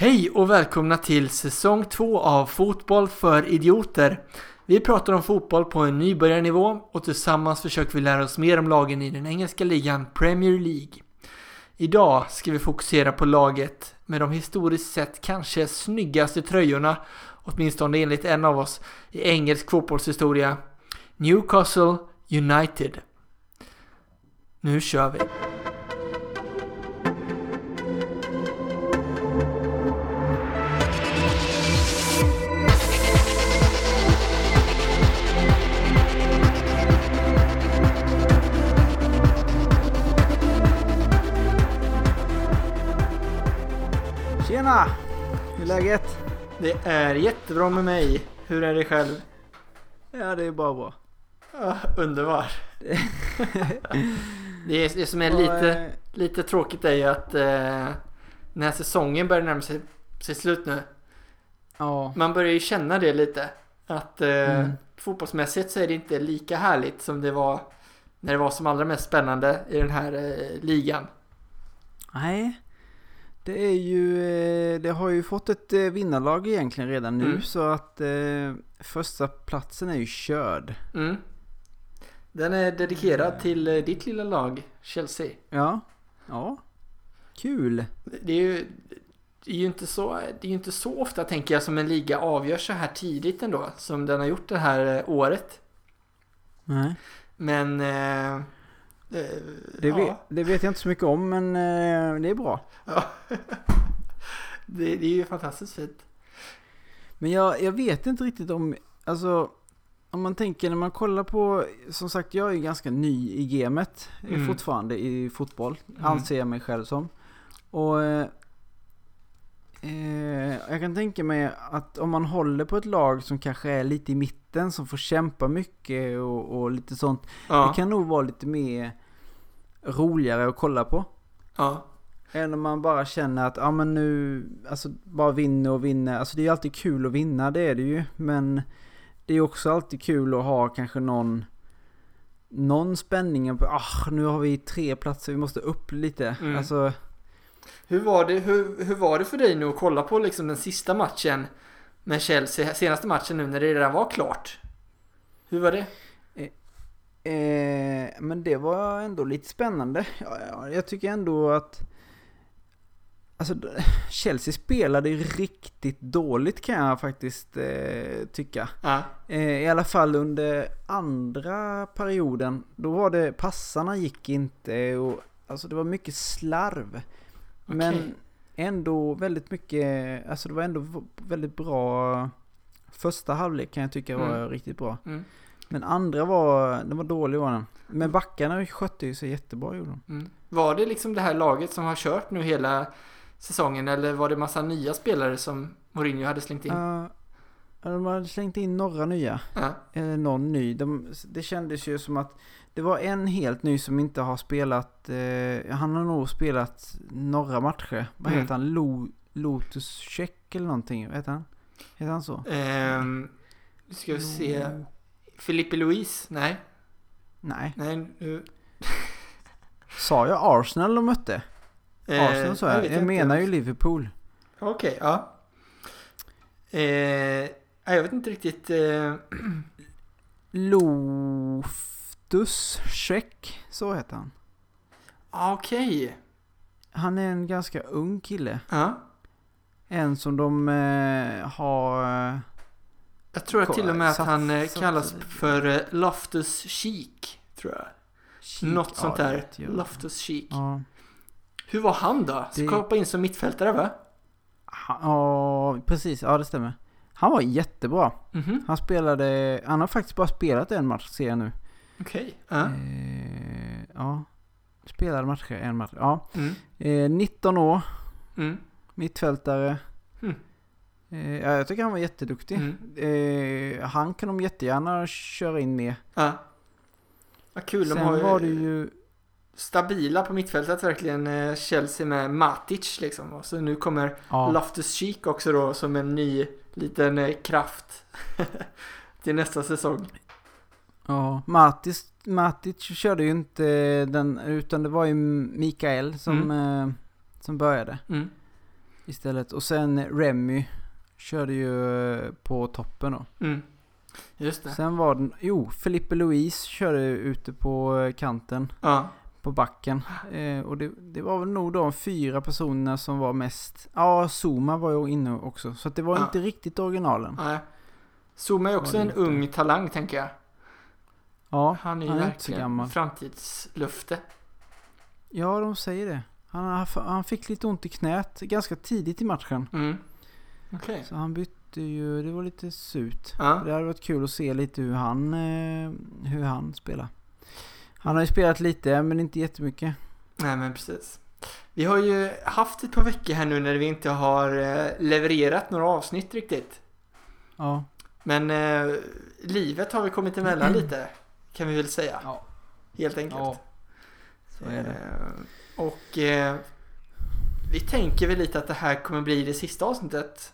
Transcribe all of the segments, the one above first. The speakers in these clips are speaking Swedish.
Hej och välkomna till säsong 2 av Fotboll för idioter. Vi pratar om fotboll på en nybörjarnivå och tillsammans försöker vi lära oss mer om lagen i den engelska ligan Premier League. Idag ska vi fokusera på laget med de historiskt sett kanske snyggaste tröjorna, åtminstone enligt en av oss, i engelsk fotbollshistoria. Newcastle United. Nu kör vi! Det är jättebra med mig. Hur är det själv? Ja, det är bara bra. Ja, underbar. det, är, det som är lite, eh, lite tråkigt är ju att eh, när säsongen börjar närma sig, sig slut nu. Ja, Man börjar ju känna det lite. Att eh, Mm. fotbollsmässigt så är det inte lika härligt som det var när det var som allra mest spännande i den här eh, ligan. nej. Det är ju, eh, det har ju fått ett eh, vinnarlag egentligen redan nu Mm. så att eh, första platsen är ju körd. Mm. Den är dedikerad till ditt lilla lag, Chelsea. Ja, ja. Kul. Det är ju, det är ju inte så, det är ju inte så ofta tänker jag som en liga avgörs så här tidigt ändå. Som den har gjort det här året. Nej, Men... Eh, eh, det, ja, vet, det vet jag inte så mycket om men eh, det är bra. ja. det, det är ju fantastiskt fint. Men jag, jag vet inte riktigt om, alltså om man tänker när man kollar på, som sagt jag är ganska ny i gamet Mm. fortfarande i fotboll, Mm. anser jag mig själv som. Och eh, jag kan tänka mig att om man håller på ett lag som kanske är lite i mitten, som får kämpa mycket och, och lite sånt. Ja, Det kan nog vara lite mer roligare att kolla på. ja, Än om man bara känner att, ja men nu, alltså bara vinner och vinner. Alltså det är ju alltid kul att vinna, det är det ju. Men det är också alltid kul att ha kanske någon, någon spänning på, ah nu har vi tre platser, vi måste upp lite. Mm. Alltså, Hur var, det, hur, hur var det för dig nu att kolla på liksom den sista matchen med Chelsea, senaste matchen nu när det redan var klart? Hur var det? eh, men det var ändå lite spännande. Ja, ja, jag tycker ändå att Alltså Chelsea spelade riktigt dåligt kan jag faktiskt eh, tycka. Ja, Eh, I alla fall under andra perioden. Då var det, passarna gick inte och alltså det var mycket slarv. Men ändå väldigt mycket, alltså det var ändå väldigt bra. Första halvlek kan jag tycka var Mm. riktigt bra. mm, Men andra var, den var dålig var den. Men backarna skötte ju sig jättebra gjorde de. mm. Var det liksom det här laget som har kört nu hela säsongen eller var det massa nya spelare som Mourinho hade slängt in? Ja, de hade slängt in några nya. Ja, Eller någon ny. De, det kändes ju som att det var en helt ny som inte har spelat. Eh, han har nog spelat några matcher. Vad Mm. heter han? Lo, Lotus Check eller någonting. Vad heter han? Heter han så? nu ska vi se. Lo- Filippe Luis? Nej, Nej. nej. nu- Sa jag Arsenal de mötte? eh, Arsenal sa jag. Jag, inte. menar ju Liverpool. Okej, ja. Eh, jag vet inte riktigt. Eh, Loftus Check. Så heter han. ah, Okej. Han är en ganska ung kille. Ja. En som de eh, har... eh, Jag tror att till och med att han eh, kallas för eh, Loftus Cheek. Tror jag. kik- Något sånt ja, där. vet jag. Loftus Cheek. Ja. Hur var han då? Ska Det- in som mittfältare va? Ja, precis. Ja, det stämmer. Han var jättebra. Mhm. Han spelade... Han har faktiskt bara spelat en match, ser jag nu. Okej. Ja. Eh, ja. Spelade matcher, en match. Ja. Mm. Eh, 19 år, Mm. mittfältare. Mm. Eh, ja, jag tycker han var jätteduktig. Mm. Eh, han kan de jättegärna köra in med. Ja. Vad kul. De Sen har ju var det ju... stabila på mittfältet verkligen. eh, Chelsea med Matic liksom. Och så nu kommer Ja, Loftus Cheek också då som en ny liten eh, kraft till nästa säsong. ja. Matic, Matic körde ju inte den, utan det var ju Mikael som, eh, som började. Mm. istället. Och sen Remy körde ju eh, på toppen då. Mm. Just det. Sen var den, jo, Felipe Luis körde ute på kanten, Ja. På backen. Eh, och det, det var väl nog de fyra personerna som var mest, ja Zuma var ju inne också. Så det var Ja. inte riktigt originalen. Nej. Zuma är också en inte. ung talang tänker jag. Ja, Han är ju Han är inte så verkligen gammal. framtidslufte. ja de säger det. Han, han fick lite ont i knät ganska tidigt i matchen. Mm. Okej. Så han bytte ju, det var lite surt. Ja. Det hade varit kul att se lite hur han, eh, hur han spelar. Han har ju spelat lite men inte jättemycket. Nej men precis. Vi har ju haft ett par veckor här nu när vi inte har eh, levererat några avsnitt riktigt. Ja. Men eh, livet har vi kommit emellan lite. Kan vi väl säga. Ja. Helt enkelt. Ja. Så är det. Eh, och eh, vi tänker väl lite att det här kommer bli det sista avsnittet.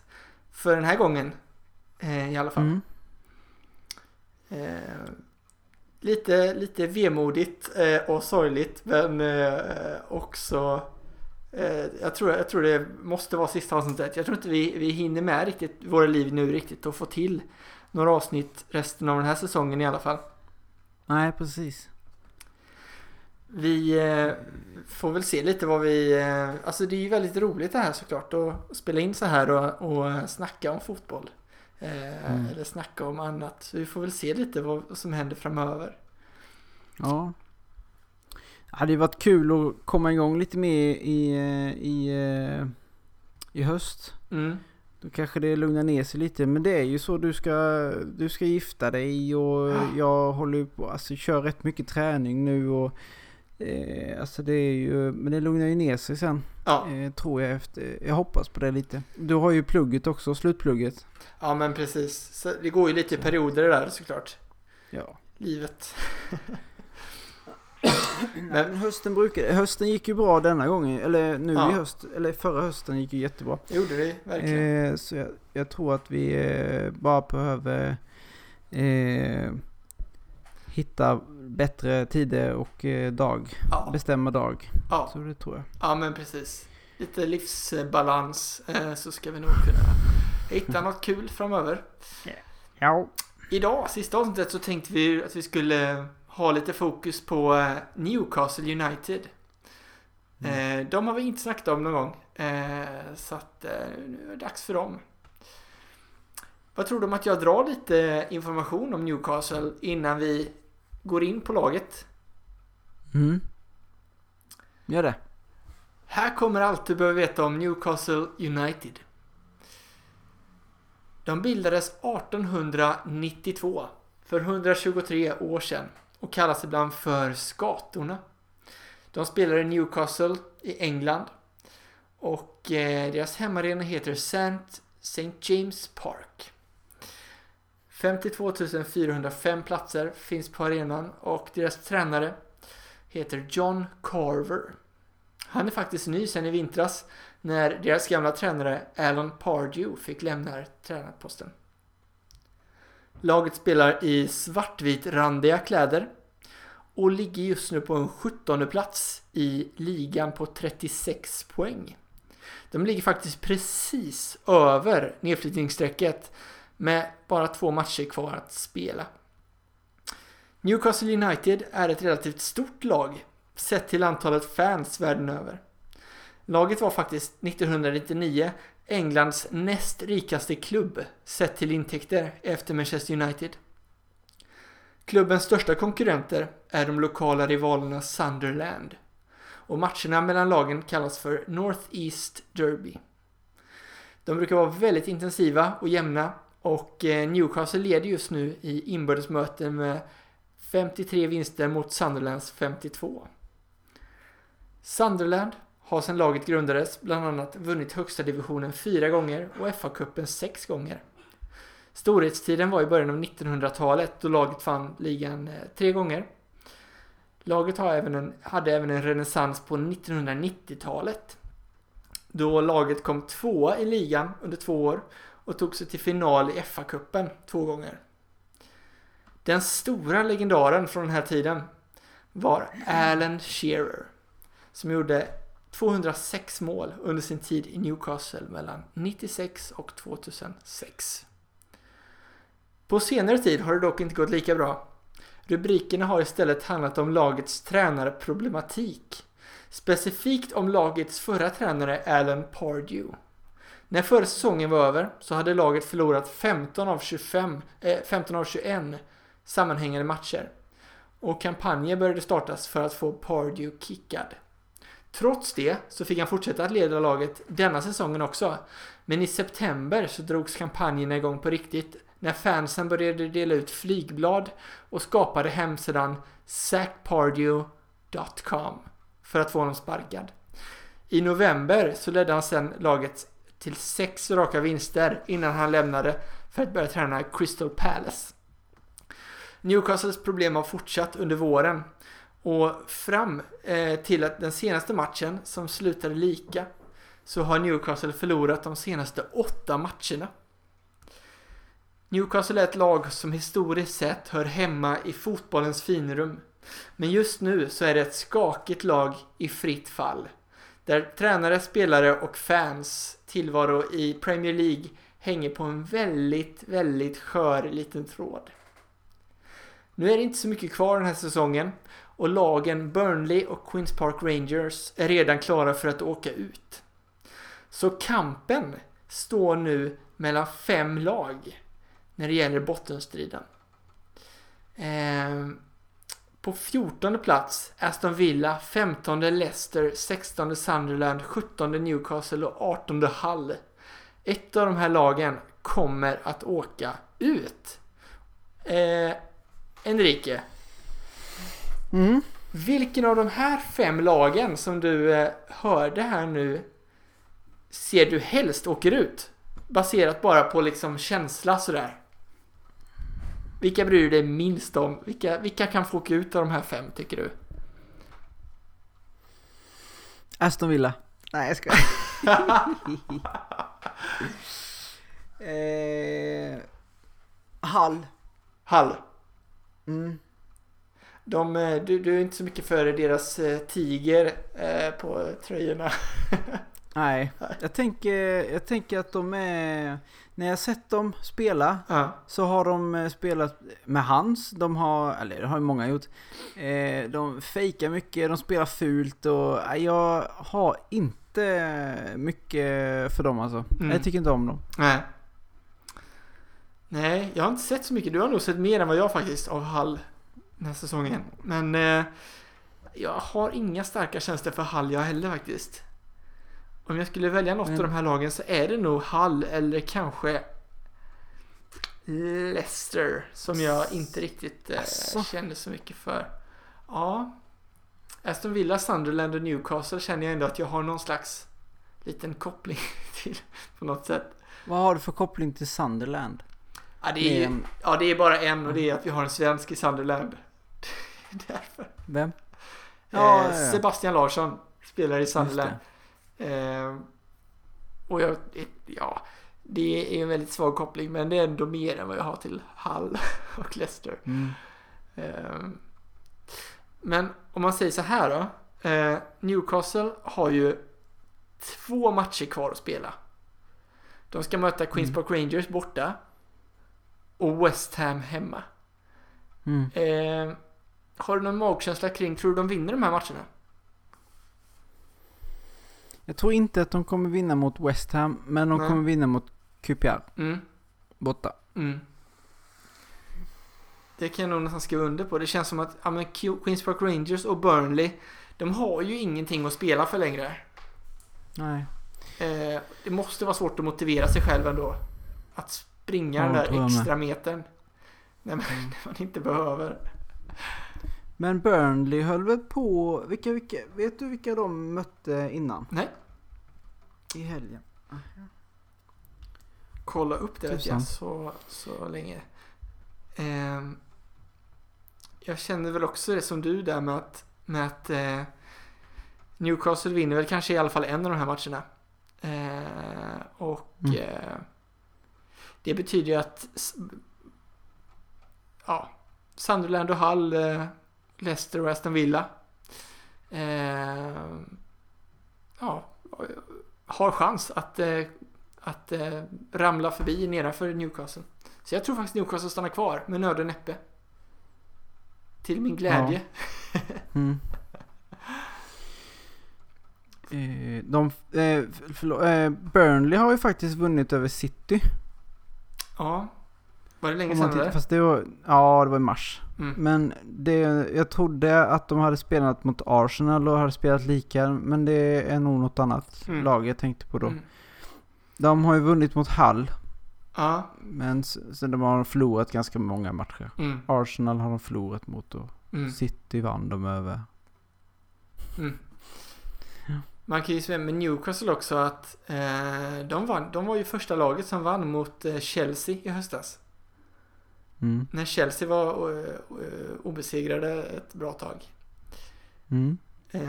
För den här gången. Eh, I alla fall. Mm. Lite, lite vemodigt eh, och sorgligt men eh, också eh, jag, tror, jag tror det måste vara sista avsnittet. Jag tror inte vi, vi hinner med riktigt våra liv nu riktigt och få till några avsnitt resten av den här säsongen i alla fall. Nej, precis. Vi får väl se lite vad vi... Alltså det är ju väldigt roligt det här såklart att spela in så här och, och snacka om fotboll. Eh, Mm. Eller snacka om annat. Så vi får väl se lite vad som händer framöver. Ja. Det hade ju varit kul att komma igång lite mer i, i, eh, i höst. Mm. Då kanske det lugnar ner sig lite. Men det är ju så du ska, du ska gifta dig och Ja. jag håller på, alltså kör rätt mycket träning nu och eh, alltså det är ju, men det lugnar ju ner sig sen. Ja. Eh, tror jag efter, jag hoppas på det lite. Du har ju plugget också, slutplugget. ja, men precis. Så det går ju lite i perioder det där såklart. Ja. Livet. Men hösten brukar, hösten gick ju bra denna gången, eller nu Ja. i höst, eller förra hösten gick ju jättebra. Det gjorde det verkligen. Eh, så jag, jag tror att vi eh, bara behöver eh, hitta bättre tider och eh, dag. ja. Bestämma dag. Ja. Så det tror jag. ja, men precis. Lite livsbalans eh, så ska vi nog kunna hitta något kul framöver. Ja. Idag, sista avsnittet, så tänkte vi att vi skulle ha lite fokus på eh, Newcastle United. Eh, de har vi inte snackat om någon gång. Så att nu är det dags för dem. Vad tror du om att jag drar lite information om Newcastle innan vi går in på laget? Mm. Gör det. Här kommer allt du behöver veta om Newcastle United. De bildades 1892, för 123 år sedan, och kallas ibland för Skatorna. De spelar i Newcastle i England och eh, deras hemmaarena heter. St. James Park. 52 405 platser finns på arenan och deras tränare heter John Carver. Han är faktiskt ny sen i vintras när deras gamla tränare Alan Pardew fick lämna tränarposten. Laget spelar i svartvit-randiga kläder och ligger just nu på en 17 plats i ligan på 36 poäng. De ligger faktiskt precis över nedflyttningsstrecket med bara två matcher kvar att spela. Newcastle United är ett relativt stort lag sett till antalet fans världen över. Laget var faktiskt 1999 Englands näst rikaste klubb sett till intäkter efter Manchester United. Klubbens största konkurrenter är de lokala rivalerna Sunderland och matcherna mellan lagen kallas för North East Derby. De brukar vara väldigt intensiva och jämna och eh, Newcastle leder just nu i inbördesmöten med 53 vinster mot Sunderlands 52. Sunderland har sedan laget grundades bland annat vunnit högsta divisionen fyra gånger och FA-cupen sex gånger. Storhetstiden var i början av 1900-talet då laget vann ligan eh, tre gånger. Laget har även en, hade även en renässans på 1990-talet. Då laget kom tvåa i ligan under två år och tog sig till final i FA-cupen två gånger. Den stora legendaren från den här tiden var Alan Shearer som gjorde 206 mål under sin tid i Newcastle mellan 96 och 2006. På senare tid har det dock inte gått lika bra. Rubrikerna har istället handlat om lagets tränarproblematik. Specifikt om lagets förra tränare Alan Pardew. När förra säsongen var över så hade laget förlorat 15 av, 25, eh, 15 av 21 sammanhängande matcher. Och kampanjer började startas för att få Pardew kickad. Trots det så fick han fortsätta att leda laget denna säsongen också. Men i september så drogs kampanjerna igång på riktigt när fansen började dela ut flygblad och skapade hemsidan sackpardew.com för att få honom sparkad. I november så ledde han sedan lagets till sex raka vinster innan han lämnade för att börja träna Crystal Palace. Newcastles problem har fortsatt under våren och fram eh, till att den senaste matchen som slutade lika så har Newcastle förlorat de senaste åtta matcherna. Newcastle är ett lag som historiskt sett hör hemma i fotbollens finrum. Men just nu så är det ett skakigt lag i fritt fall. Där tränare, spelare och fans tillvaro i Premier League hänger på en väldigt, väldigt skör liten tråd. Nu är det inte så mycket kvar den här säsongen och lagen Burnley och Queens Park Rangers är redan klara för att åka ut. Så kampen står nu mellan fem lag när det gäller bottenstriden. Eh, på 14 plats Aston Villa, 15 Leicester, 16 Sunderland, 17 Newcastle och 18 Hull. Ett av de här lagen kommer att åka ut. Eh, Enrique. Mm. Vilken av de här fem lagen som du eh, hörde här nu ser du helst åker ut? Baserat bara på liksom känsla sådär. Vilka bryr du dig minst om? Vilka, vilka kan få åka ut av de här fem tycker du? Aston Villa. Nej jag ska. eh, Hall. Hall. Mm. De, eh, du, du är inte så mycket för deras eh, tiger eh, på tröjorna. Nej, jag tänker, jag tänker att de är... När jag sett dem spela ja. så har de eh, spelat med hans. De har, eller det har ju många gjort. Eh, de fejkar mycket, de spelar fult och eh, jag har inte mycket för dem alltså. Mm. Jag tycker inte om dem. Nej. Nej, jag har inte sett så mycket. Du har nog sett mer än vad jag faktiskt av Hall den här säsongen. Men eh, jag har inga starka känslor för Hall jag heller faktiskt. Om jag skulle välja något Mm. av de här lagen så är det nog Hall eller kanske Leicester som jag inte riktigt eh, Asså. känner så mycket för. Ja. Aston Villa, Sunderland och Newcastle känner jag ändå att jag har någon slags liten koppling till på något sätt. Vad har du för koppling till Sunderland? Ja det, är, Med- ja, det är bara en och det är att vi har en svensk i Sunderland. Därför. Vem? eh, Ja, ja. Sebastian Larsson spelar i Sunderland. Eh, och jag, ja, det är en väldigt svag koppling men det är ändå mer än vad jag har till Hull och Leicester. Mm. Eh, men om man säger så här då. Eh, Newcastle har ju två matcher kvar att spela. De ska möta Queens Mm. Park Rangers borta. Och West Ham hemma. Mm. Eh, har du någon magkänsla kring, tror du de vinner de här matcherna? Jag tror inte att de kommer vinna mot West Ham, men de Nej. kommer vinna mot QPR Mm. borta. Mm. Det kan jag nog nästan skriva under på. Det känns som att ja, men Queens Park Rangers och Burnley, de har ju ingenting att spela för längre. Nej. Eh, det måste vara svårt att motivera sig själv ändå. Att springa Ja, den där extra metern. När man, när man inte behöver. Men Burnley höll väl på... Vilka, vilka, vet du vilka de mötte innan? Nej, I helgen. kolla upp det vet jag så, så länge. Ehm, jag känner väl också det som du där med att, med att eh, Newcastle vinner väl kanske i alla fall en av de här matcherna. Eh, och Mm. eh, det betyder ju att ja, Sunderland och Hull, eh, Leicester och Aston Villa. Eh, ja, har chans att, eh, att eh, ramla förbi nedanför Newcastle. Så jag tror faktiskt Newcastle stannar kvar med nöd och näppe. Till min glädje. Mm. Eh, de, eh, förlåt, eh, Burnley har ju faktiskt vunnit över City. Ja. Var det länge sedan eller? Fast det var, ja det var i mars. Mm. Men det, jag trodde att de hade spelat mot Arsenal och hade spelat lika. Men det är nog något annat Mm. lag jag tänkte på då. Mm. De har ju vunnit mot Hull. Ja. Men sen de har förlorat ganska många matcher. Mm. Arsenal har de förlorat mot och Mm. City vann de över. Mm. Man kan ju säga med Newcastle också att eh, de, vann, de var ju första laget som vann mot eh, Chelsea i höstas. Mm. När Chelsea var eh, eh, obesegrade ett bra tag. Mm. Eh,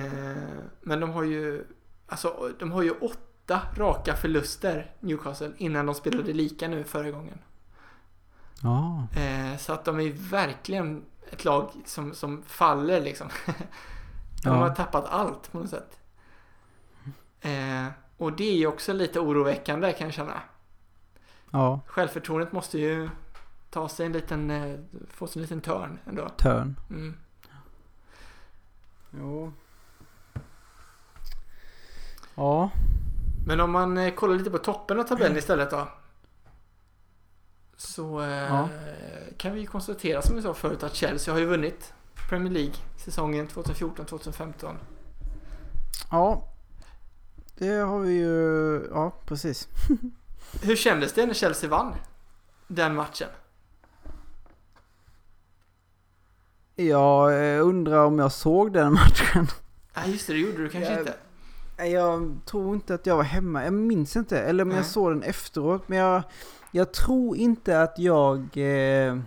men de har ju alltså de har ju åtta raka förluster Newcastle innan de spelade lika nu förra gången. Ja. Eh, så att de är verkligen ett lag som, som faller liksom. de har tappat allt på något sätt. Och det är ju också lite oroväckande kan jag känna. Ja. Självförtroendet måste ju ta sig en liten, eh, få sig en liten törn ändå. Turn. Mm. Jo. Ja. Men om man eh, kollar lite på toppen av tabellen istället då. Så eh, Ja. kan vi konstatera som vi sa förut att Chelsea har ju vunnit Premier League säsongen 2014-2015. Ja. Det har vi ju. Ja, precis. Hur kändes det när Chelsea vann den matchen? Jag eh, undrar om jag såg den matchen. Nej just det, det gjorde du kanske Jag- inte. Jag tror inte att jag var hemma. Jag minns inte. Eller om Nej. jag såg den efteråt. Men jag, jag tror inte att jag eh,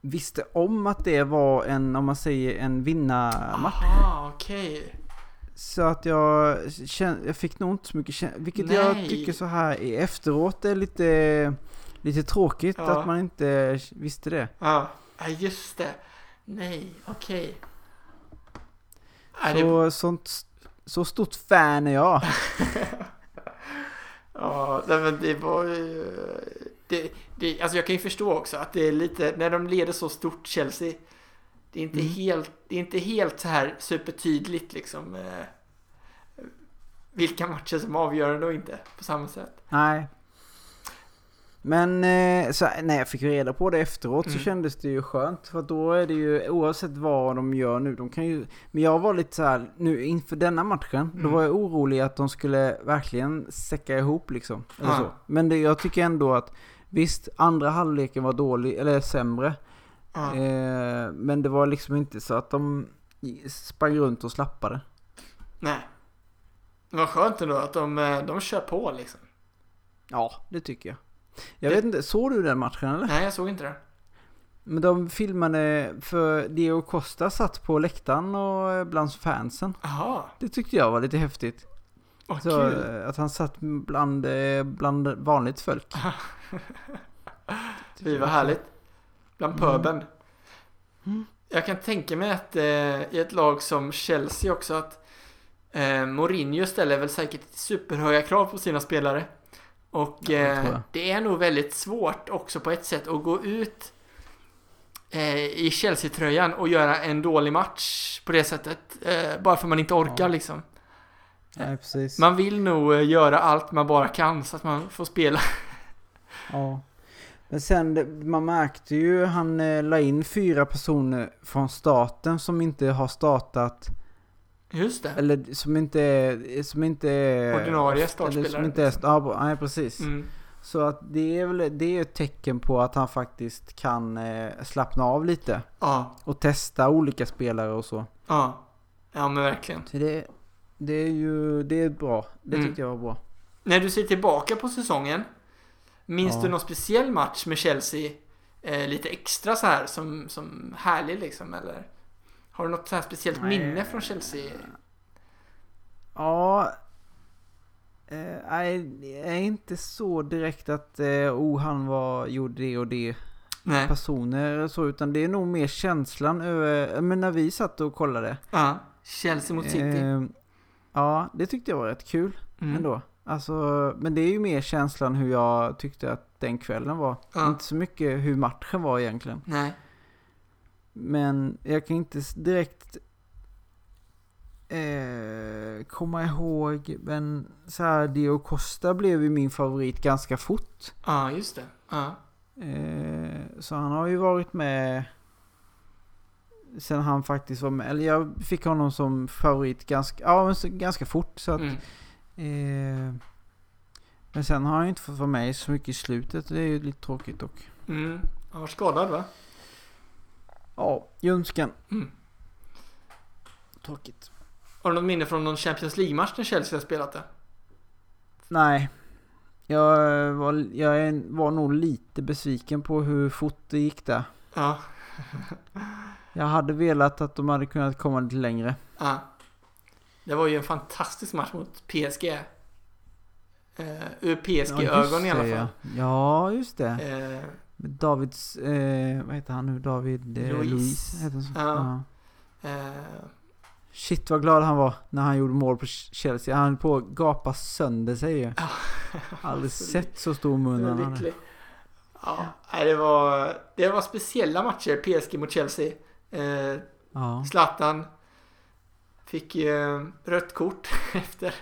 visste om att det var en, om man säger en vinnarmatch. Aha, okej. Så att jag, jag fick nog inte så mycket känsla. Vilket jag Nej. tycker så här i efteråt är lite, lite tråkigt Ja. att man inte visste det. Ja, ja, just det. Nej, okej. Det- Så, sånt, så stort fan är jag. Ja, nej, men det var ju... Det, det, alltså jag kan ju förstå också att det är lite, när de leder så stort Chelsea. Det är inte, Mm. helt, det är inte helt så här supertydligt liksom. Eh, vilka matcher som avgör och inte på samma sätt. Nej. Men eh, så, när jag fick reda på det efteråt så Mm. kändes det ju skönt. För då är det ju oavsett vad de gör nu. De kan ju, men jag var lite så här nu inför denna matchen. Då Mm. var jag orolig att de skulle verkligen säcka ihop liksom. Eller Ja. så. Men det, jag tycker ändå att visst, andra halvleken var dålig, eller sämre. Ja. Eh, men det var liksom inte så att de sprang runt och slappade. Nej. Det var skönt ändå att de, eh, de kör på liksom. Ja, det tycker jag. Jag Det- vet inte, såg du den matchen eller? Nej, jag såg inte det. Men de filmade, för Diego Costa satt på läktaren och bland fansen. Jaha, Det tyckte jag var lite häftigt. vad Så, kul. eh, att han satt bland, eh, bland vanligt folk. Fy vad härligt. Bland Mm. puben. Mm. Jag kan tänka mig att eh, i ett lag som Chelsea också att eh, Mourinho ställer väl säkert superhöga krav på sina spelare. Och Ja, det eh, det är nog väldigt svårt också på ett sätt att gå ut eh, i Chelsea-tröjan och göra en dålig match på det sättet. Eh, bara för man inte orkar Ja. liksom. Nej. Man vill nog göra allt man bara kan så att man får spela. Ja. Men sen, man märkte ju, han eh, la in fyra personer från starten som inte har startat. Just det. Eller som inte är, som inte är... Ordinarie Eller startspelare. som inte är, ja, nej precis. Mm. Så att det är väl, det är ett tecken på att han faktiskt kan eh, slappna av lite. Ja, Och testa olika spelare och så. ja. Ja men verkligen. Så det, det är ju, det är bra. Det Mm. tyckte jag var bra. När du ser tillbaka på säsongen, minns Ja. du någon speciell match med Chelsea eh, lite extra så här som, som härlig liksom eller? Har du något så här speciellt Nej. minne från Chelsea? Ja. Eh, nej, det är inte så direkt att eh, oh, han var, gjorde det och det Nej. personer och så. Utan det är nog mer känslan över, men när vi satt och kollade. Ja. Chelsea mot City. Eh, Ja, det tyckte jag var rätt kul Mm. ändå. Alltså, men det är ju mer känslan hur jag tyckte att den kvällen var. Ja. Inte så mycket hur matchen var egentligen. Nej. Men jag kan inte direkt eh, komma ihåg, men så här, Dio Costa blev ju min favorit ganska fort. Ja, just det. Ja. Eh, så han har ju varit med sen han faktiskt var med. Eller jag fick honom som favorit ganska, ja, men så, ganska fort. Så att, Mm. eh, men sen har han inte fått vara med så mycket i slutet. Det är ju lite tråkigt dock. Mm. Han var skadad va? Ja, ljumsken. Mm. Tråkigt. Har du något minne från någon Champions League-match när Chelsea har spelat det? Nej. Jag var, jag var nog lite besviken på hur fort det gick där. Ja. Jag hade velat att de hade kunnat komma lite längre. ja. Det var ju en fantastisk match mot PSG. Eh, ur PSG-ögon i alla fall. Ja, ja just det. Med Davids, eh, vad heter han nu? David eh. Luiz. Heter han? Ja. Ja. eh, Shit vad glad han var när han gjorde mål på Chelsea. Han höll på att gapa sönder sig ju. Aldrig sett så stor mun han hade. Ja, det var, det var speciella matcher, PSG mot Chelsea. Eh, Ja, Zlatan fick ju eh, rött kort efter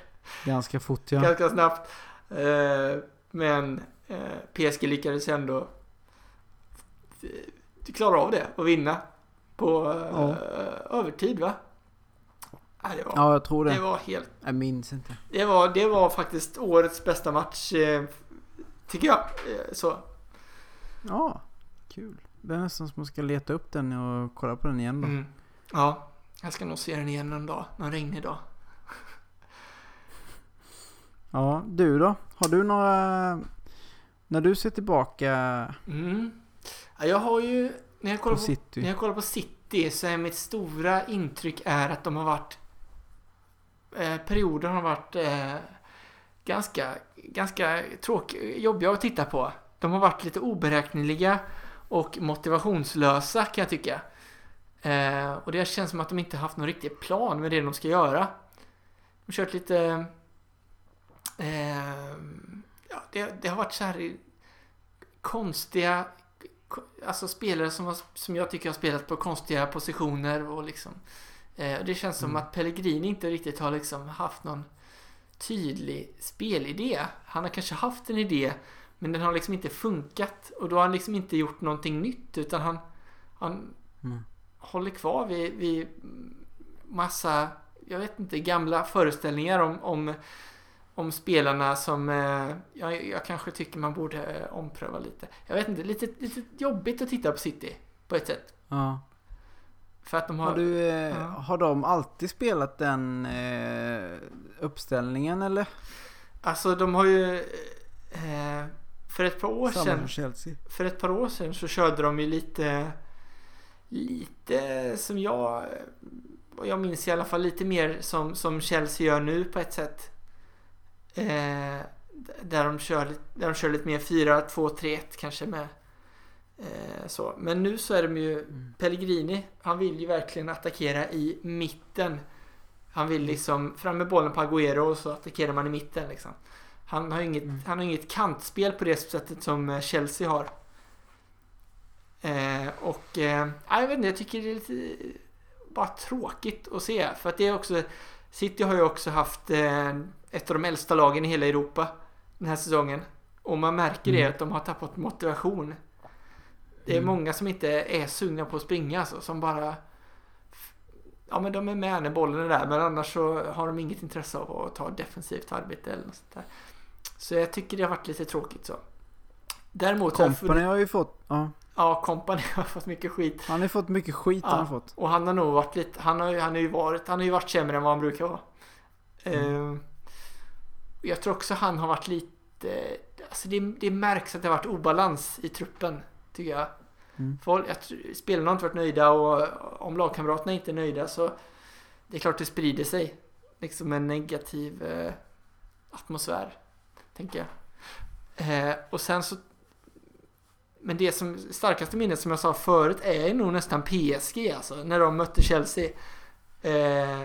ganska fort ja. ganska snabbt. Eh, men eh, PSG lyckades ändå eh, klara av det och vinna på eh, Ja. övertid va? Nej, det, var, Ja, jag tror det det. var helt... Jag minns inte. Det var, det var faktiskt årets bästa match, eh, tycker jag. Eh, så. Ja, kul. Det är nästan som man ska leta upp den och kolla på den igen då. Mm. Ja, jag ska nog se den igen en dag, någon regnig dag. Ja, du då? Har du några... När du ser tillbaka Mm. Ja, jag har ju, när jag kollar på på, City? när jag kollar på City så är mitt stora intryck är att de har varit eh, perioder har varit eh, ganska, ganska tråkiga, jobbiga att titta på. De har varit lite oberäkneliga och motivationslösa kan jag tycka. Eh, och det känns som att de inte haft någon riktig plan med det de ska göra. De har kört lite... Eh, ja, det, det har varit så här konstiga alltså spelare som, har, som jag tycker har spelat på konstiga positioner och liksom eh, det känns som Mm. att Pellegrini inte riktigt har liksom haft någon tydlig spelidé. Han har kanske haft en idé men den har liksom inte funkat och då har han liksom inte gjort någonting nytt utan han, han Mm. håller kvar vid, vid massa, jag vet inte, gamla föreställningar om, om, om spelarna som eh, jag, jag kanske tycker man borde eh, ompröva lite. Jag vet inte, lite, lite jobbigt att titta på City på ett sätt. Ja. För att de har... Har, du, eh, ja. har de alltid spelat den eh, uppställningen eller? Alltså de har ju... Eh, för ett par år Samma sedan för ett par år sedan så körde de ju lite, lite som jag, jag minns i alla fall lite mer som, som Chelsea gör nu på ett sätt. Eh, där, de kör, där de kör lite mer 4-2-3-1 kanske med. Eh, så. Men nu så är de ju Mm. Pellegrini, han vill ju verkligen attackera i mitten. Han vill liksom fram med bollen på Agüero och så attackerar man i mitten liksom. Han har inget, Mm. han har inget kantspel på det sättet som eh, Chelsea har. Eh, och eh, ja, jag vet inte, jag tycker det är lite bara tråkigt att se. För att det är också, City har ju också haft eh, ett av de äldsta lagen i hela Europa den här säsongen. Och man märker det Mm. att de har tappat motivation. Det är Mm. många som inte är sugna på att springa alltså, som bara Ja men de är med när bollen är där men annars så har de inget intresse av att ta defensivt arbete eller något sånt där. Så jag tycker det har varit lite tråkigt så. Däremot Company har ju fått, ja. Ja, Company har fått mycket skit. Han har ju fått mycket skit Ja. han har fått. Och han har nog varit lite, han har, han har ju varit, han har ju varit sämre än vad han brukar vara. Mm. Eh, jag tror också han har varit lite, alltså det, det märks att det har varit obalans i truppen, tycker jag. Mm. Folk, jag spelarna har inte varit nöjda och om lagkamraterna inte är nöjda så det är klart det sprider sig. Liksom en negativ eh, atmosfär, tänker jag. Eh, och sen så men det som starkaste minnet som jag sa förut är nog nästan PSG alltså, när de mötte Chelsea. Eh,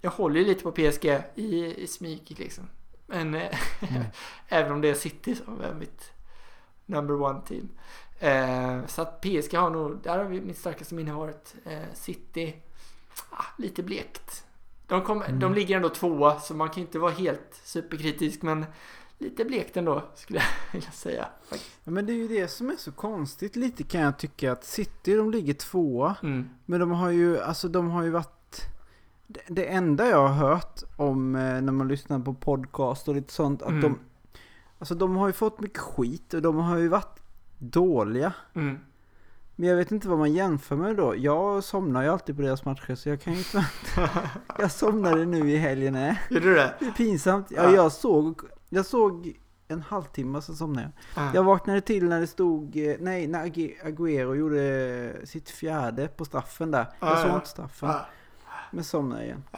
jag håller ju lite på PSG i, i smyg liksom. Men eh, Mm. även om det är City som är mitt number one team. Eh, så att PSG har nog, där har vi mitt starkaste minne varit eh, City. Ah, lite blekt. De, kom, Mm. de ligger ändå tvåa så man kan inte vara helt superkritisk men lite blekt ändå skulle jag vilja säga. Ja, men det är ju det som är så konstigt lite kan jag tycka att City de ligger tvåa. Mm. Men de har ju, alltså de har ju varit det, det enda jag har hört om eh, när man lyssnar på podcast och lite sånt att Mm. de Alltså de har ju fått mycket skit och de har ju varit dåliga. Mm. Men jag vet inte vad man jämför med då. Jag somnar ju alltid på deras matcher så jag kan ju inte... jag somnade nu i helgen. Gjorde du det? Det är pinsamt. Ja. jag såg... Jag såg en halvtimme så somnade jag. Ah. Jag vaknade till när det stod... eh, Nej, när Agüero gjorde sitt fjärde på straffen där. Jag Ah, såg inte straffen. Ah, Men somnade igen.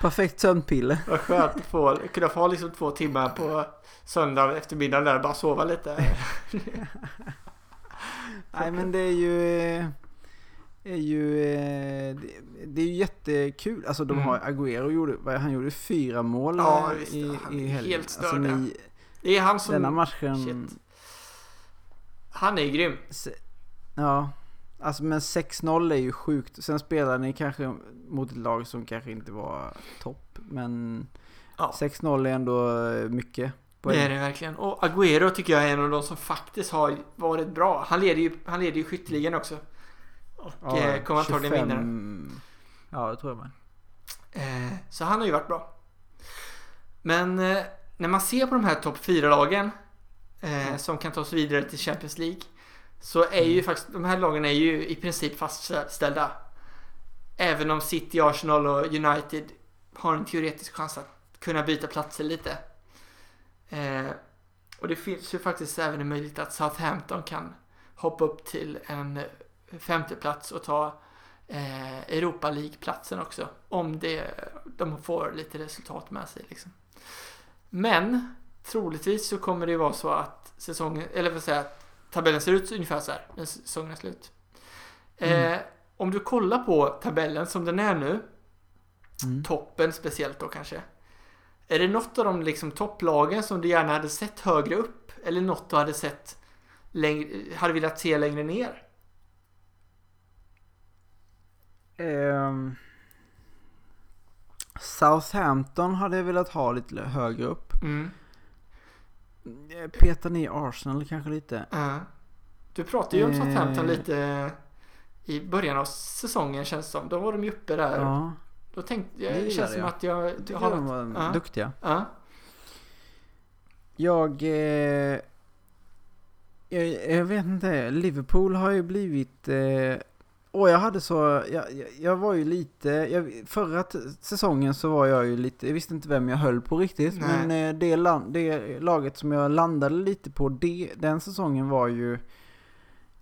Perfekt sömnpiller. vad skönt att få, kunna få liksom två timmar på söndag eftermiddag där och bara sova lite. Nej men det är ju... Är ju... eh, Det, är ju jättekul. Alltså de Mm. har... Agüero gjorde... Han gjorde fyra mål Ja, visst. i, i helgen. helt Alltså, störd, ni, Det är han som... denna matchen... shit. Han är grym. Se, ja. Alltså men 6-0 är ju sjukt. Sen spelar ni kanske mot ett lag som kanske inte var topp. Men Ja. 6-0 är ändå eh, mycket. poäng. Det är det verkligen. Och Agüero tycker jag är en av de som faktiskt har varit bra. Han leder ju, han leder ju skytteligan också. Och Ja, eh, kommer antagligen vinna den. 25 Ja, det tror jag med. Eh, så han har ju varit bra. Men eh, när man ser på de här topp 4-lagen eh, som kan ta sig vidare till Champions League. Så är ju faktiskt, de här lagen är ju i princip fastställda. Även om City, Arsenal och United har en teoretisk chans att kunna byta platser lite. Eh, och det finns ju faktiskt även en möjlighet att Southampton kan hoppa upp till en femte plats och ta eh, Europa League-platsen också. Om det, de får lite resultat med sig liksom. Men troligtvis så kommer det ju vara så att säsongen, eller vad säger tabellen ser ut ungefär så här när säsongen är slut. Eh, om du kollar på tabellen som den är nu, Mm. toppen speciellt då kanske. Är det något av de liksom topplagen som du gärna hade sett högre upp? Eller något du hade sett längre, hade velat se längre ner? Ehm, Southampton hade jag velat ha lite högre upp. Mm. Eh, Petar ner Arsenal kanske lite. Ja. Du pratade ju om Eh. Southampton lite i början av säsongen känns det som. Då var de ju uppe där. Ja, Då tänkte jag, det känns som jag. att jag, jag tycker har de var Ja. duktiga. Ja. Jag, eh, jag... Jag vet inte. Liverpool har ju blivit... Eh, och jag hade så... Jag, jag, var ju lite... Jag, förra säsongen så var jag ju lite... Jag visste inte vem jag höll på riktigt. Nej. Men eh, det, land, det laget som jag landade lite på det, den säsongen var ju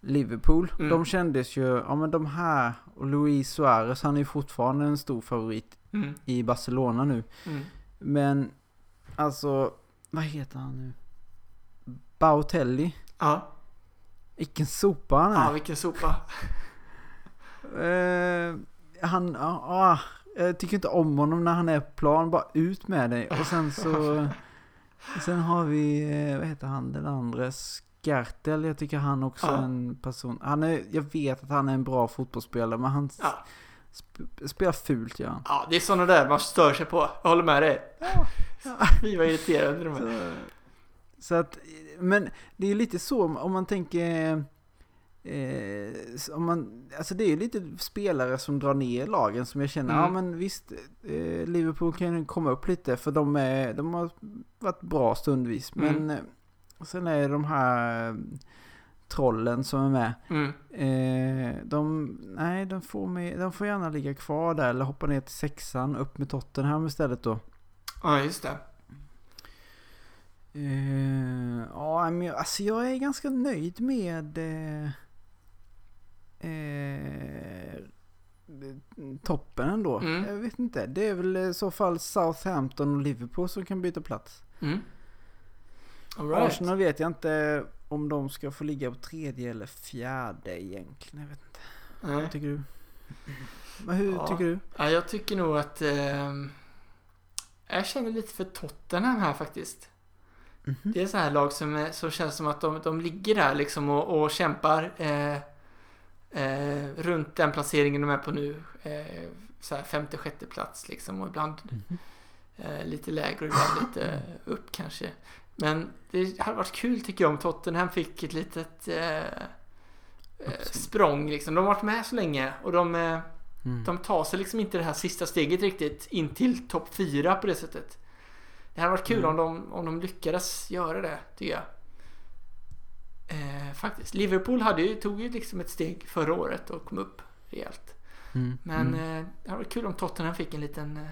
Liverpool. Mm. De kändes ju... Ja men de här... Och Luis Suarez han är ju fortfarande en stor favorit Mm. i Barcelona nu. Mm. Men alltså, vad heter han nu? Bautelli. Ja. Vilken sopa han ja, är. vilken sopa. Eh, han, ja, ah, jag tycker inte om honom när han är på plan. Bara ut med dig. Och sen så... sen har vi, eh, vad heter han den andra? Skartel. Jag tycker han också är Ja. en person. Han är, jag vet att han är en bra fotbollsspelare men han Ja. sp- spelar fult gör han. ja, det är sådana där man stör sig på. Jag håller med dig. Vi var irriterade. Så, så att, men det är lite så om man tänker... Eh, om man, alltså det är ju lite spelare som drar ner lagen som jag känner, Mm. ja men visst, eh, Liverpool kan ju komma upp lite för de, är, de har varit bra stundvis. Mm. Men eh, sen är det de här eh, trollen som är med. Mm. Eh, de, nej, de får, med, de får gärna ligga kvar där eller hoppa ner till sexan, upp med Tottenham istället då. Ja, just det. Eh, ja, men jag, alltså jag är ganska nöjd med eh, eh, toppen ändå. Mm. Jag vet inte. Det är väl i så fall Southampton och Liverpool som kan byta plats. Mm. Right. Arsenal vet jag inte om de ska få ligga på tredje eller fjärde egentligen. Jag vet inte. Nej. Vad tycker du? Men hur Ja. tycker du? Ja, jag tycker nog att... Eh, jag känner lite för Tottenham här faktiskt. Mhm. Det är så här lag som, som känns som att de, de ligger där liksom och, och kämpar eh, eh, runt den placeringen de är på nu. Eh, så här femte, sjätte plats liksom och ibland Mhm. eh, lite lägre och ibland lite upp kanske. Men det hade varit kul tycker jag om Tottenham fick ett litet eh, eh, språng liksom. De har varit med så länge och de, eh, Mm. de tar sig liksom inte det här sista steget riktigt in till topp 4 på det sättet. Det hade varit kul Mm. om, de, om de lyckades göra det, tycker jag. Faktiskt. Liverpool hade ju, tog ju liksom ett steg förra året och kom upp rejält. Mm. Men mm. eh, det varit kul om Tottenham fick en liten, eh,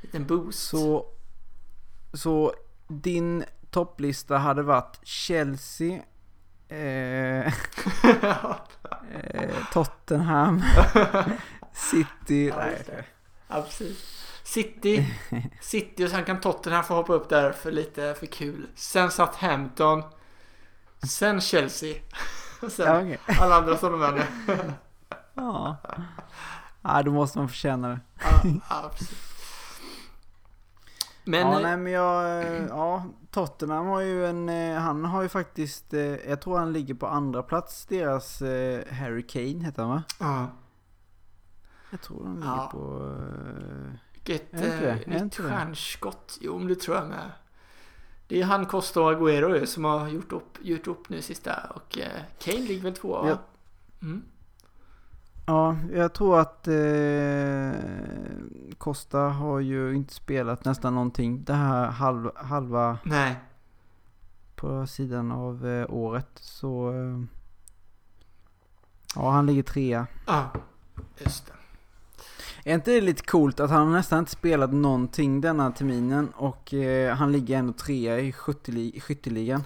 liten boost. Så, så din topplista hade varit Chelsea, eh, eh, Tottenham, City. Ja, Nej. Ja. City, City och sen kan Tottenham få hoppa upp där för lite för kul. Sen Southampton. Sen Chelsea. Och sen Ja, okej. alla andra som de är nu. Ja. ja, då måste man förtjäna det. Ja, ja, precis. Men, ja, eh, nej men jag, eh, ja, Tottenham har ju en, eh, han har ju faktiskt, jag tror han ligger på andra plats, deras Harry Kane heter han va? ja, Jag tror han ligger Ja. på, vilket nytt stjärnskott. Jo, men det tror jag med. Det är han Costa och Agüero som har gjort upp, gjort upp nu sista och eh, Kane ligger väl tvåa va? Ja. Mm. ja, jag tror att eh, Costa har ju inte spelat nästan någonting. Det här halv, halva Nej, på sidan av eh, året. Så, eh, ja han ligger trea. ja, just det. Är inte det lite coolt att han nästan inte spelat någonting denna terminen och eh, han ligger ändå trea i skytteli- skytteligan?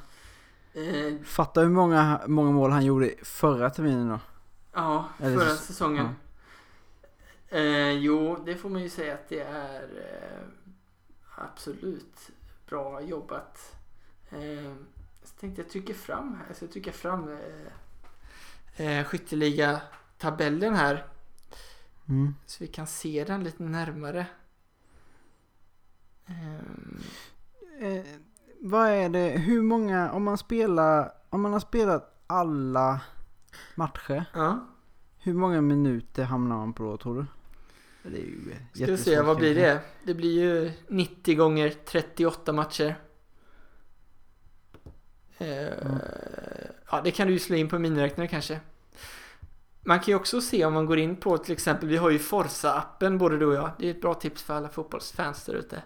Eh, Fatta hur många, många mål han gjorde förra terminen då. Ja, Eller förra så- säsongen. Eh, jo, det får man ju säga att det är eh, absolut bra jobbat. Eh, så tänkte jag trycka fram här. Jag ska trycka fram eh, eh, skytteliga-tabellen här. Mm. Så vi kan se den lite närmare. Ehm, Eh, vad är det, hur många, om man spelar, om man har spelat alla matcher, ja, hur många minuter hamnar man på då tror du? Det är ju ska vi se. Vad blir det? Det blir ju 90 gånger 38 matcher. Eh, Ja, det kan du ju slå in på miniräknare kanske. Man kan ju också se om man går in på till exempel, vi har ju Forza-appen både du och jag. Det är ett bra tips för alla fotbollsfans där ute.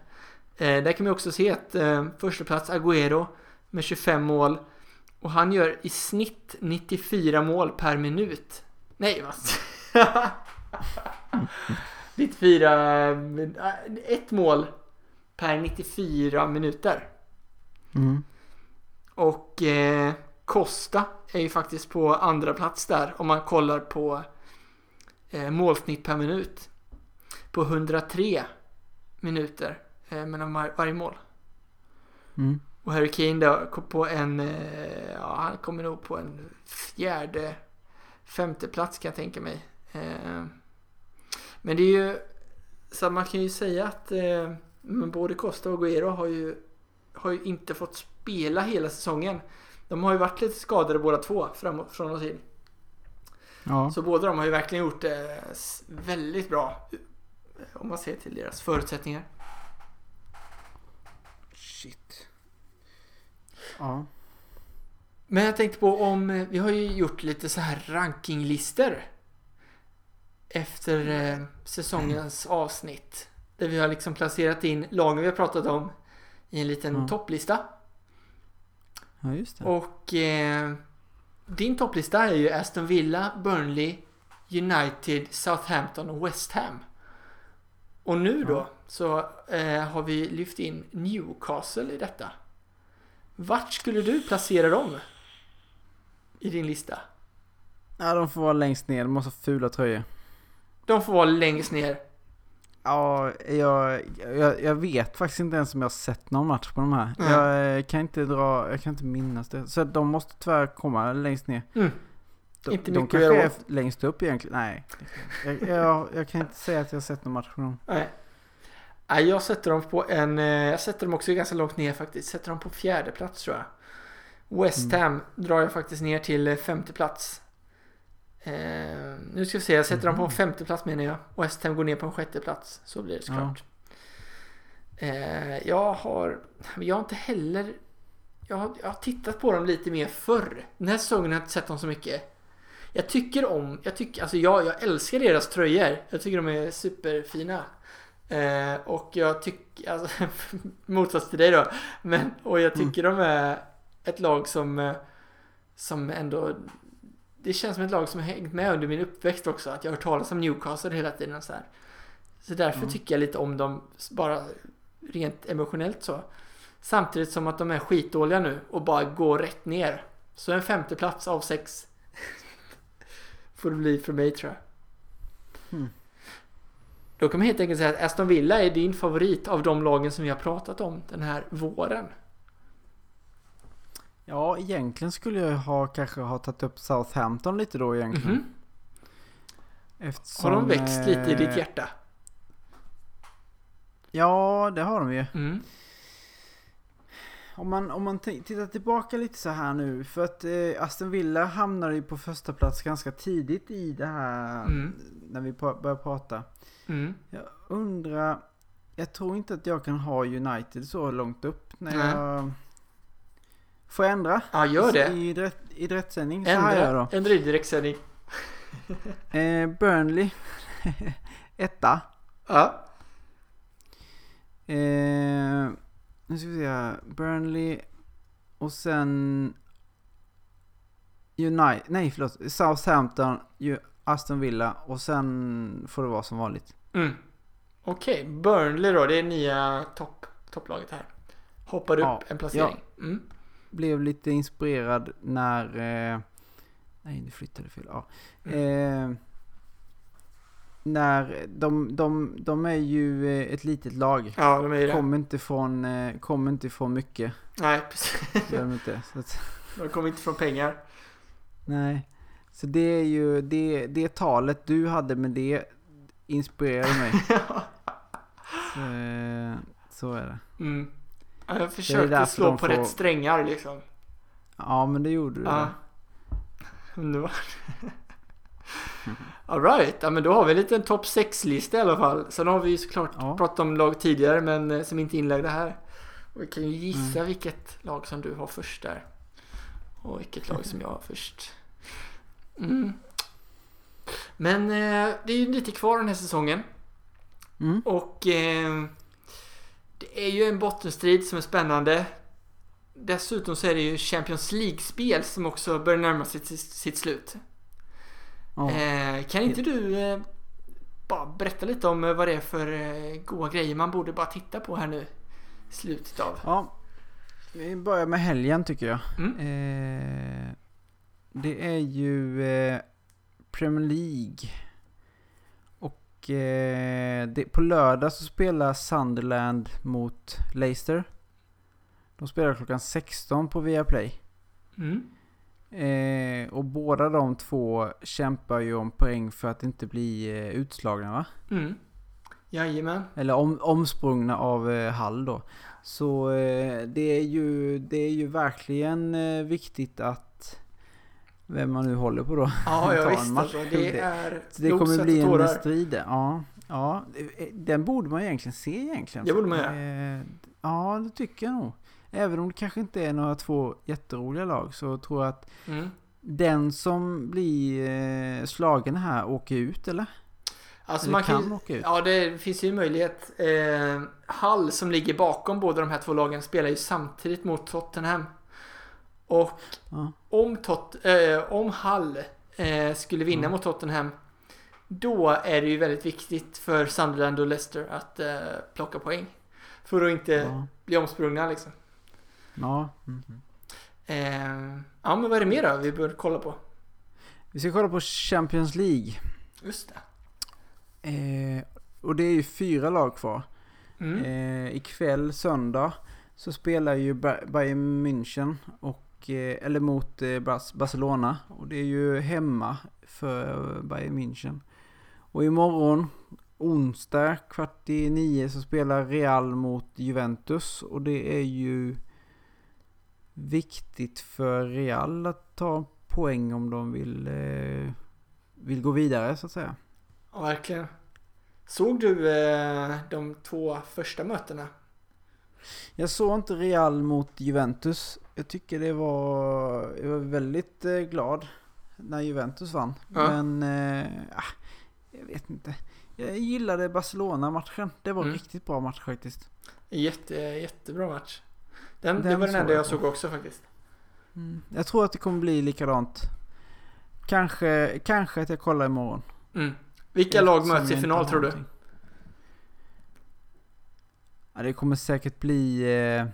Eh, där kan man också se att eh, första plats Agüero med 25 mål. Och han gör i snitt 94 mål per minut. Nej, vad? 94... eh, Ett mål per 94 minuter. Mm. Och eh, Costa är ju faktiskt på andra plats där om man kollar på eh, målsnitt per minut. På 103 minuter eh, mellan var, varje mål. Mm. Och Harry Kane då på en, eh, ja han kommer nog på en fjärde, femte plats kan jag tänka mig. Eh, men det är ju, så man kan ju säga att eh, både Costa och Guerrero har ju, har ju inte fått spela hela säsongen. De har ju varit lite skadade båda två framåt, från och till. Ja. Så båda de har ju verkligen gjort det väldigt bra. Om man ser till deras förutsättningar. Shit. Ja. Men jag tänkte på om, eh, vi har ju gjort lite så här rankinglistor. Efter eh, säsongens avsnitt. Där vi har liksom placerat in lagen vi har pratat om i en liten Ja. topplista. Ja just det. Och eh, din topplista är ju Aston Villa, Burnley, United, Southampton och West Ham. Och nu då Ja. så eh, har vi lyft in Newcastle i detta. Vart skulle du placera dem? I din lista? Ja de får vara längst ner, de måste ha fula tröjor. De får vara längst ner. Ja, jag, jag, jag vet faktiskt inte ens om jag har sett någon match på de här. Nej. Jag eh, kan inte dra, jag kan inte minnas det. Så de måste tyvärr komma längst ner. Mm. De, Inte de kanske är längst upp egentligen. Nej. Jag, jag, jag kan inte säga att jag har sett någon match från dem. Nej. Nej, jag sätter dem på en... eh, Jag sätter dem också ganska långt ner faktiskt. Sätter dem på fjärde plats tror jag. West Mm. Ham drar jag faktiskt ner till eh, femte plats. Eh, nu ska vi se, jag sätter dem på en Mhm. femte plats menar jag. West Ham går ner på en sjätte plats. Så blir det såklart. Eh, jag har... Jag har inte heller... Jag har, jag har tittat på dem lite mer förr. Den här säsongen har jag inte sett dem så mycket. Jag tycker om... Jag, tycker, alltså jag, jag älskar deras tröjor. Jag tycker de är superfina. Eh, och jag tycker... Alltså, motsats till dig då. Men, och jag tycker de är ett lag som... eh, Som ändå... Det känns som ett lag som har hängt med under min uppväxt också. Att jag har hört talas om Newcastle hela tiden och så här. Så därför Mm. tycker jag lite om dem bara rent emotionellt så. Samtidigt som att de är skitdåliga nu och bara går rätt ner. Så en femte plats av sex får det bli för mig tror jag. Mm. Då kan man helt enkelt säga att Aston Villa är din favorit av de lagen som vi har pratat om den här våren. Ja, egentligen skulle jag ha kanske ha tagit upp Southampton lite då egentligen. Mhm. Eftersom, Har de växt lite i ditt eh, hjärta? Ja, det har de ju. Mm. Om man, om man tittar tillbaka lite så här nu. För att eh, Aston Villa hamnade ju på första plats ganska tidigt i det här. Mm. När vi började prata. Mm. Jag undrar. Jag tror inte att jag kan ha United så långt upp. När jag... Får jag ändra? Ja, gör det. I, rätt, i rättsändning. Så här Ändra, då. ändra i direktsändning. Eh, Burnley. Etta. Ja. Eh, nu ska vi se här. Burnley. Och sen... United. Nej förlåt. Southampton. Aston Villa. Och sen får det vara som vanligt. Mm. Okej, Burnley då. Det är nya topp, topplaget här. Hoppar upp Ja, en placering. Mm. Blev lite inspirerad när... Eh, nej, nu flyttade fel. Ja. Eh, när de, de, de är ju eh, ett litet lag. Ja, de är det. Kommer inte från, eh, kommer inte från mycket. Nej, precis. Gör de inte. Så att, De kommer inte från pengar. nej. Så det är ju det, det talet du hade med det inspirerade mig. Så, eh, så är det. Mm. Ja, jag försökte slå på får- rätt strängar liksom. Ja men det gjorde du. Ja. Underbart. Alright, ja men då har vi en liten topp 6-lista i alla fall. Sen har vi ju såklart Ja. pratat om lag tidigare men eh, som inte inlagda här. Och vi kan ju gissa Mm. vilket lag som du har först där. Och vilket lag som jag har först. Mm. Men eh, det är ju lite kvar den här säsongen. Mm. Och eh, det är ju en bottenstrid som är spännande. Dessutom så är det ju Champions League-spel som också börjar närma sig sitt, sitt slut. Ja. Eh, kan inte du eh, bara berätta lite om eh, vad det är för eh, goda grejer man borde bara titta på här nu i slutet av? ja. Vi börjar med helgen tycker jag. Mm. Eh, det är ju eh, Premier League. Eh, det, på lördag så spelar Sunderland mot Leicester. De spelar klockan 16 på Viaplay. Mm. Eh, och båda de två kämpar ju om poäng för att inte bli eh, utslagna va? Mm. Jajamän. Eller om, omsprungna av eh, Hall då. Så eh, det, är ju, det är ju verkligen eh, viktigt att vem man nu håller på då. Ja, jag Ta en visst match. alltså. Det är Så det kommer bli en strid. Ja, ja, den borde man egentligen se egentligen. Det borde man göra. Eh, Ja, det tycker jag nog. Även om det kanske inte är några två jätteroliga lag så tror jag att Mm. den som blir eh, slagen här åker ut eller? Alltså eller man kan, kan åka ut. Ja, det finns ju möjlighet. Eh, Hall som ligger bakom båda de här två lagen spelar ju samtidigt mot Tottenham. Och Ja. om, Tot, eh, om Hall eh, skulle vinna Mm. mot Tottenham då är det ju väldigt viktigt för Sunderland och Leicester att eh, plocka poäng. För att inte Ja. bli omsprungna liksom. ja. Mm. Eh, ja, men vad är det mer då vi bör kolla på? Vi ska kolla på Champions League. Just det. Och det är ju fyra lag kvar. Mm. Ikväll, söndag, så spelar ju Ba- Bayern München och Eh, eller mot eh, Barcelona. Och det är ju hemma för Bayern München. Och imorgon, onsdag kvart i nio, så spelar Real mot Juventus. Och det är ju viktigt för Real att ta poäng om de vill, eh, vill gå vidare så att säga. Ja, verkligen. Såg du de två första mötena? Jag såg inte Real mot Juventus. Jag tycker det var... Jag var väldigt eh, glad när Juventus vann. Ja. Men... Ah, jag vet inte. Jag gillade Barcelona-matchen. Det var en Mm. riktigt bra match faktiskt. Jätte, jättebra match. Den, det Den var den enda jag såg också faktiskt. Mm. Jag tror att det kommer bli likadant. Kanske, kanske att jag kollar imorgon. Mm. Vilka lag möts i final tror du? någonting. Ja, det kommer säkert bli... Eh...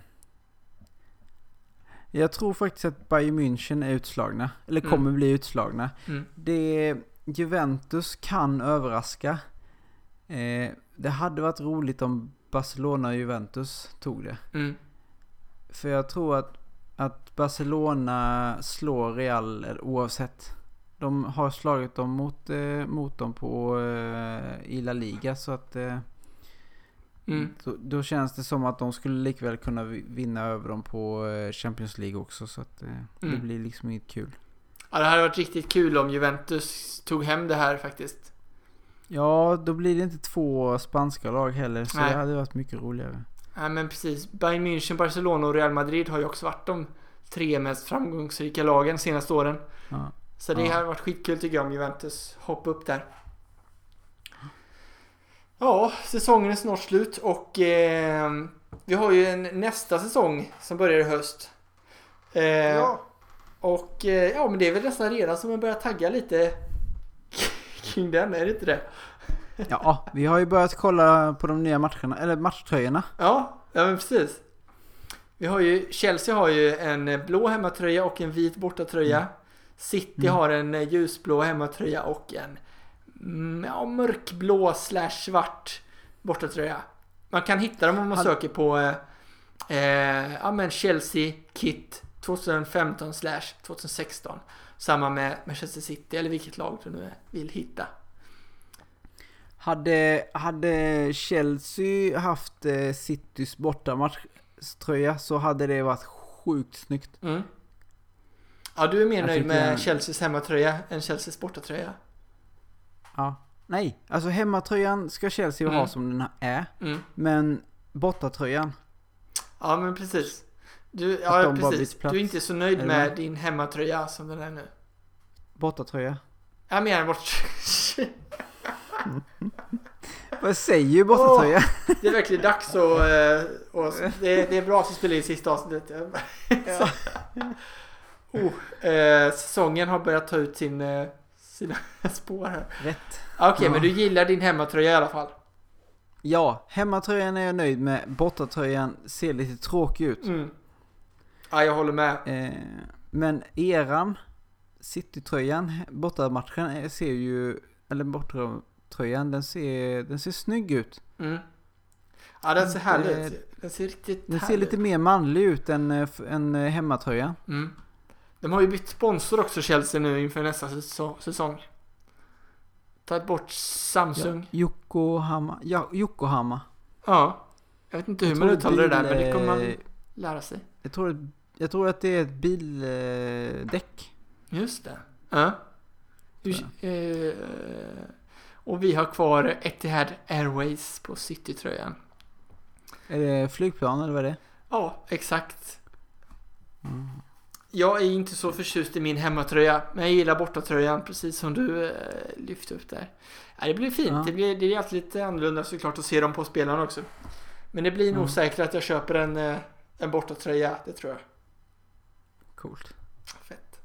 Jag tror faktiskt att Bayern München är utslagna. Eller Mm. kommer bli utslagna. Mm. Det... Juventus kan överraska. Eh, det hade varit roligt om Barcelona och Juventus tog det. Mm. För jag tror att, att Barcelona slår Real oavsett. De har slagit dem mot, eh, mot dem på, eh, i La Liga så att eh, Mm. då, då känns det som att de skulle likväl kunna vi- vinna över dem på eh, Champions League också så att eh, det Mm. blir liksom inget kul. Ja, det hade varit riktigt kul om Juventus tog hem det här faktiskt. Ja, då blir det inte två spanska lag heller så Nej. det hade varit mycket roligare. Ja, men precis. Bayern München, Barcelona och Real Madrid har ju också varit de tre mest framgångsrika lagen de senaste åren. Ja. Så det Ja. hade varit skitkul tycker jag om Juventus hoppar upp där. Ja, säsongen är snart slut och eh, vi har ju en nästa säsong som börjar i höst. Eh, Och eh, ja, men det är väl nästan redan som man börjar tagga lite kring den, är det inte det? ja, vi har ju börjat kolla på de nya matcherna, eller matchtröjorna. Ja, ja men precis. Vi har ju, Chelsea har ju en blå hemmatröja och en vit bortatröja. Mm. City Mm. har en ljusblå hemmatröja och en ja, mörkblå slash svart bortatröja. Man kan hitta dem om man Han- söker på eh, eh, ja, men Chelsea Kit 2015 slash 2016. Samma med Manchester City eller vilket lag du nu vill hitta. Hade, hade Chelsea haft eh, Citys bortamatchtröja så hade det varit sjukt snyggt. Mm. Ja, du är mer nöjd med jag- Chelseas hemmatröja än Chelseas bortatröja. Ja. Nej, alltså hemmatröjan ska Chelsea Mm. ha som den är. Mm. Men bortatröjan, Ja, men precis. Du, Att ja, precis. Du är inte så nöjd Eller med din hemmatröja som den är nu. bortatröja. Jag menar bort... Vad säger ju bortatröja? Det är verkligen dags att... eh, och det, är, det är bra att vi spelar in sista avsnittet. Oh, eh, säsongen har börjat ta ut sin, eh, sina spår här. Rätt. Okej, Ja. men du gillar din hemmatröja i alla fall? Ja, hemmatröjan är jag nöjd med. Bortatröjan ser lite tråkig ut. Mm. Ja, jag håller med. Eh, men eran, Citytröjan, bortamatchen eh, ser ju, eller bortatröjan, den ser, den ser snygg ut. Mm. Ja, den ser härlig ut. Den ser riktigt Den ser lite mer manlig ut än, eh, än eh, hemmatröjan. Mm. De har ju bytt sponsor också Chelsea nu inför nästa säso- säsong. Tagit bort Samsung. Yokohama, ja, Yokohama. Ja. Jag vet inte hur man uttalar det där men det kommer man eh, lära sig. Jag tror, jag tror att det är ett bildäck. Just det. Ja. Eh, och vi har kvar Etihad Airways på City-tröjan. Är det flygplan eller vad är det? Ja, exakt. Mm. Jag är inte så förtjust i min hemmatröja, men jag gillar bortatröjan precis som du eh, lyfte upp där. Ja, det blir fint. Ja. Det, blir, det är alltid lite annorlunda såklart att se dem på spelarna också. Men det blir nog Mm. säkert att jag köper en, eh, en bortatröja, det tror jag. Coolt. Fett.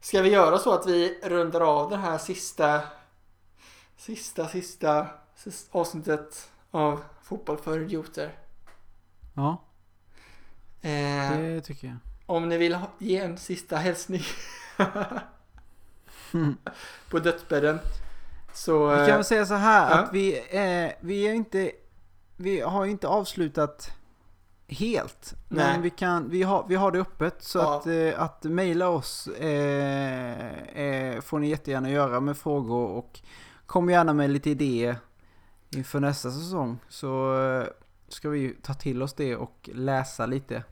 Ska vi göra så att vi rundar av det här sista, sista, sista, sista avsnittet av Fotboll för idioter? Ja, Eh, det tycker jag. Om ni vill ha, ge en sista hälsning på dödsbädden så... Vi kan eh, väl säga så här ja. att vi är, vi är inte, vi har inte avslutat helt. Nej. Men vi, kan, vi, har, vi har det öppet så Ja. att, eh, att mejla oss eh, eh, får ni jättegärna göra med frågor och kom gärna med lite idéer inför nästa säsong. Så eh, ska vi ta till oss det och läsa lite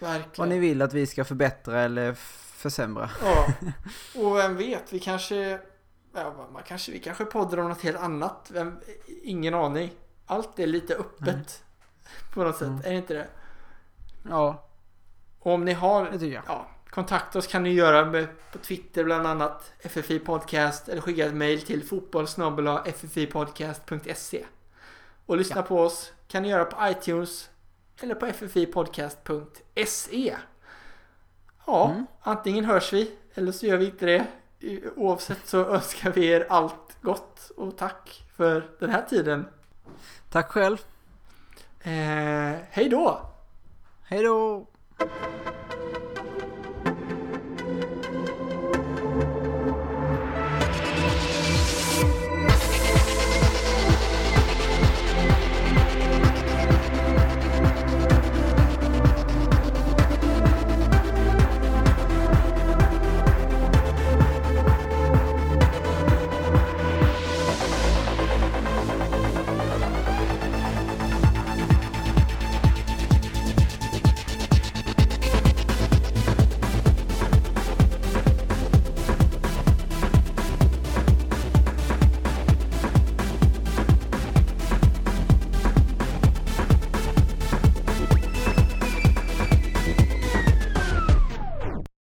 vad Verkligen. ni vill att vi ska förbättra eller försämra. Ja. Och vem vet, vi kanske... Ja, man kanske vi kanske poddar om något helt annat. Vem, ingen aning. Allt är lite öppet. På något sätt, Mm. är det inte det? Ja, Och om ni har ja, kontakta oss kan ni göra med, på Twitter bland annat FFI Podcast eller skicka ett mail till fotbollsnabel-ffipodcast.se Och lyssna Ja. på oss kan ni göra på iTunes eller på ffipodcast.se Ja, Mm. antingen hörs vi eller så gör vi inte det. Oavsett så önskar vi er allt gott och tack för den här tiden. Tack själv. Eh, hej då! Hej då!